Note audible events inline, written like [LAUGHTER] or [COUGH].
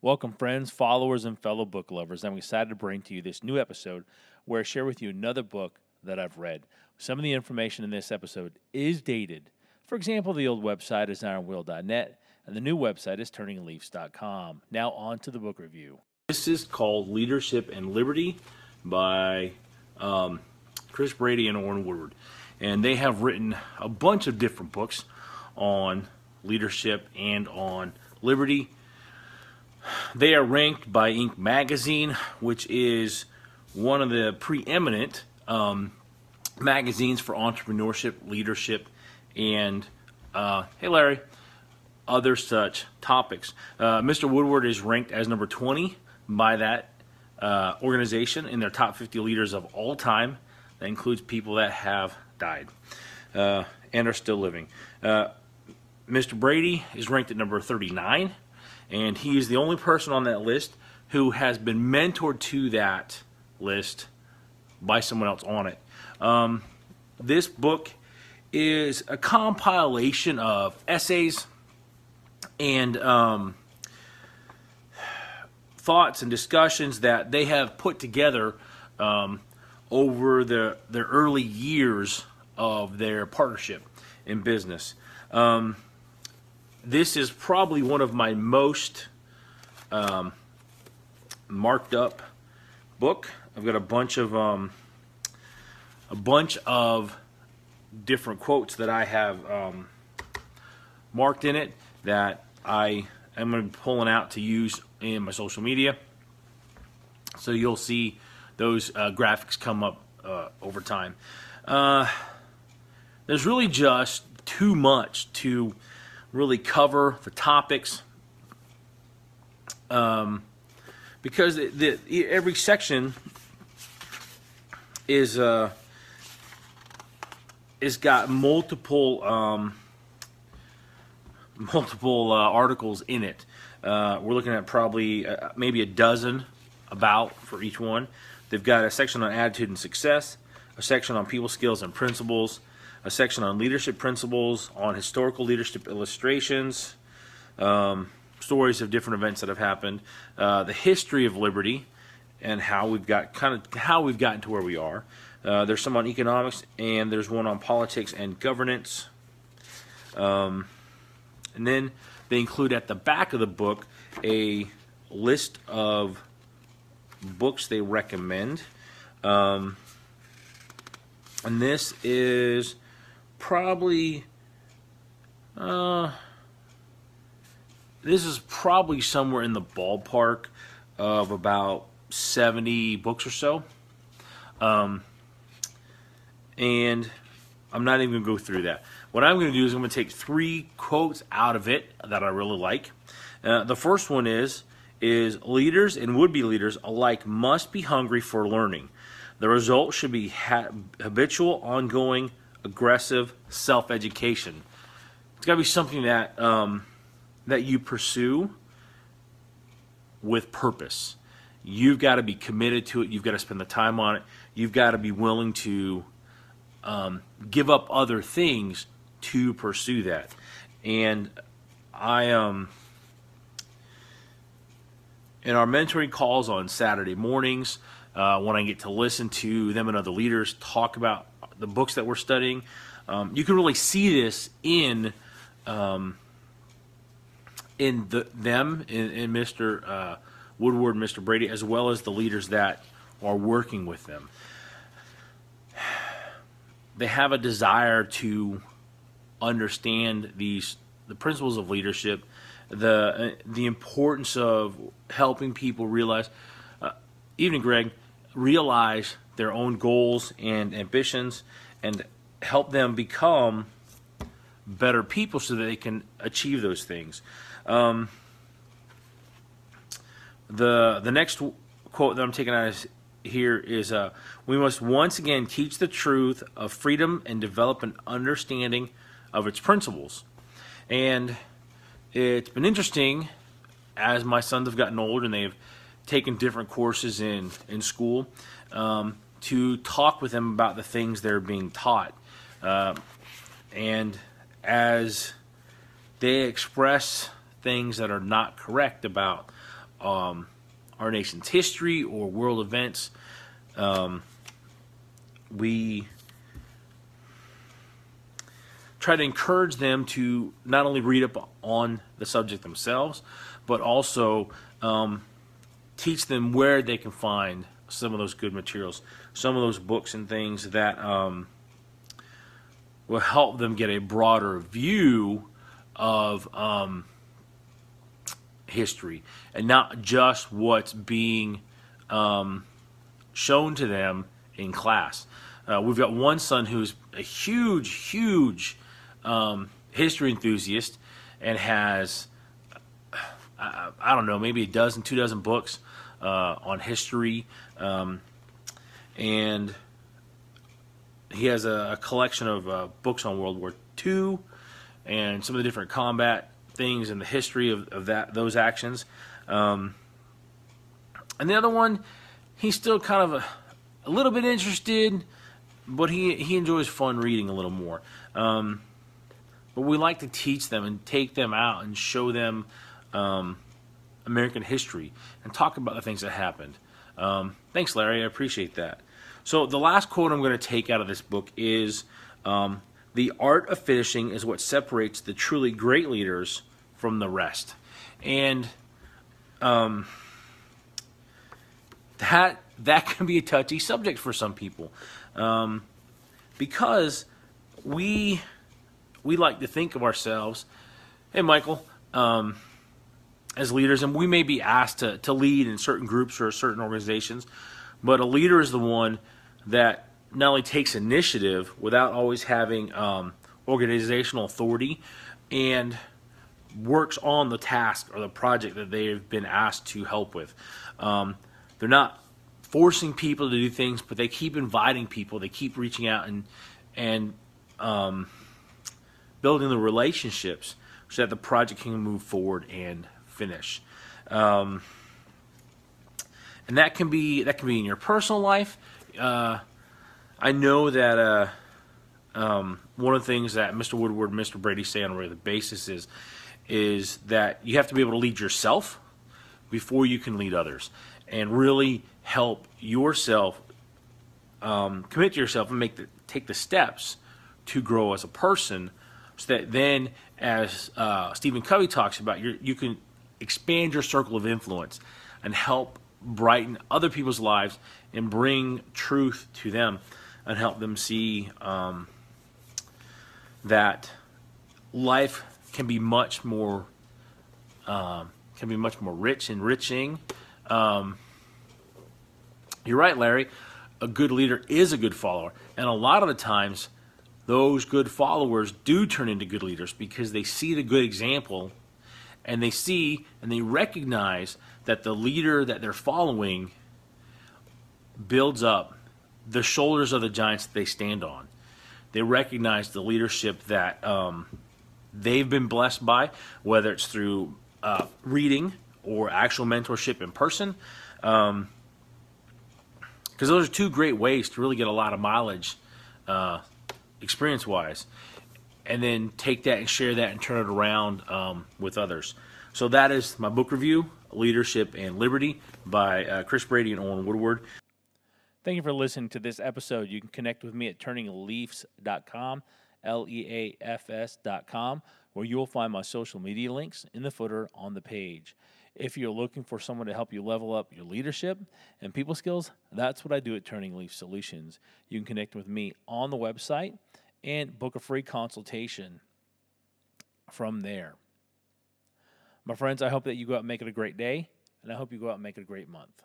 Welcome, friends, followers, and fellow book lovers. I'm excited to bring to you this new episode where I share with you another book that I've read. Some of the information in this episode is dated. For example, the old website is ironwill.net and the new website is turningleafs.com. Now, on to the book review. This is called Leadership and Liberty by um, Chris Brady and Orrin Woodward. And they have written a bunch of different books on leadership and on liberty. They are ranked by Inc. Magazine, which is one of the preeminent um, magazines for entrepreneurship, leadership, and uh, hey, Larry, other such topics. Uh, Mr. Woodward is ranked as number 20 by that uh, organization in their top 50 leaders of all time. That includes people that have died uh, and are still living. Uh, Mr. Brady is ranked at number 39, and he is the only person on that list who has been mentored to that list by someone else on it. Um, this book is a compilation of essays and um, thoughts and discussions that they have put together um, over the their early years of their partnership in business. Um, this is probably one of my most um, marked up book. I've got a bunch of um, a bunch of different quotes that I have um, marked in it that I am going to be pulling out to use in my social media. So you'll see those uh, graphics come up uh, over time. Uh, there's really just too much to really cover the topics um, because the, the, every section is uh, is got multiple um, multiple uh, articles in it. Uh, we're looking at probably uh, maybe a dozen about for each one. They've got a section on attitude and success, a section on people skills and principles, a section on leadership principles, on historical leadership illustrations, um, stories of different events that have happened, uh, the history of liberty, and how we've got kind of how we've gotten to where we are. Uh, there's some on economics, and there's one on politics and governance. Um, and then they include at the back of the book a list of books they recommend. Um, and this is probably uh, this is probably somewhere in the ballpark of about 70 books or so. Um, and I'm not even going to go through that. What I'm going to do is I'm going to take three quotes out of it that I really like. Uh, the first one is is leaders and would-be leaders alike must be hungry for learning. The result should be ha- habitual, ongoing, aggressive self-education. It's got to be something that um, that you pursue with purpose. You've got to be committed to it. You've got to spend the time on it. You've got to be willing to um, give up other things to pursue that. And I um in our mentoring calls on Saturday mornings, uh, when I get to listen to them and other leaders talk about the books that we're studying, um, you can really see this in um, in the, them, in, in Mr. Uh, Woodward, Mr. Brady, as well as the leaders that are working with them. [SIGHS] They have a desire to understand these the principles of leadership, the uh, the importance of helping people realize, uh, even Greg, realize their own goals and ambitions, and help them become better people so that they can achieve those things. Um, the the next quote that I'm taking out is here is uh, we must once again teach the truth of freedom and develop an understanding of its principles. And it's been interesting as my sons have gotten older and they've taken different courses in, in school um, to talk with them about the things they're being taught. Uh, and as they express things that are not correct about um, our nation's history or world events. Um, we try to encourage them to not only read up on the subject themselves, but also um, teach them where they can find some of those good materials, some of those books and things that um, will help them get a broader view of um, history and not just what's being um, shown to them in class. Uh, we've got one son who's a huge, huge um, history enthusiast and has, I, I, don't know, maybe a dozen, two dozen books uh, on history. Um, and he has a, a collection of uh, books on World War II and some of the different combat things and the history of, of that those actions. Um, and the other one, he's still kind of a, a, little bit interested, but he he enjoys fun reading a little more. Um, but we like to teach them and take them out and show them um, American history and talk about the things that happened. Um, thanks, Larry. I appreciate that. So the last quote I'm going to take out of this book is um, the art of finishing is what separates the truly great leaders from the rest. And um, that that can be a touchy subject for some people um, because we we like to think of ourselves, hey Michael, um, as leaders, and we may be asked to, to lead in certain groups or certain organizations, but a leader is the one that not only takes initiative without always having um, organizational authority and works on the task or the project that they've been asked to help with. Um, they're not forcing people to do things, but they keep inviting people. They keep reaching out and and um, building the relationships so that the project can move forward and finish. Um, and that can be that can be in your personal life. Uh, I know that uh, um, one of the things that Mr. Woodward, and Mr. Brady say on a regular basis is is that you have to be able to lead yourself before you can lead others, and really help yourself um, commit to yourself and make the take the steps to grow as a person, so that then, as uh, Stephen Covey talks about, you can expand your circle of influence and help brighten other people's lives and bring truth to them and help them see um, that life can be much more um, can be much more rich, enriching. Um, you're right, Larry. A good leader is a good follower, and a lot of the times, those good followers do turn into good leaders because they see the good example, and they see and they recognize that the leader that they're following builds up the shoulders of the giants that they stand on. They recognize the leadership that um, they've been blessed by, whether it's through uh, reading or actual mentorship in person. Because um, those are two great ways to really get a lot of mileage uh, experience wise. And then take that and share that and turn it around um, with others. So that is my book review, Leadership and Liberty by uh, Chris Brady and Orrin Woodward. Thank you for listening to this episode. You can connect with me at turningleafs.com, L E A F S.com, where you will find my social media links in the footer on the page. If you're looking for someone to help you level up your leadership and people skills, that's what I do at Turning Leaf Solutions. You can connect with me on the website and book a free consultation from there. My friends, I hope that you go out and make it a great day, and I hope you go out and make it a great month.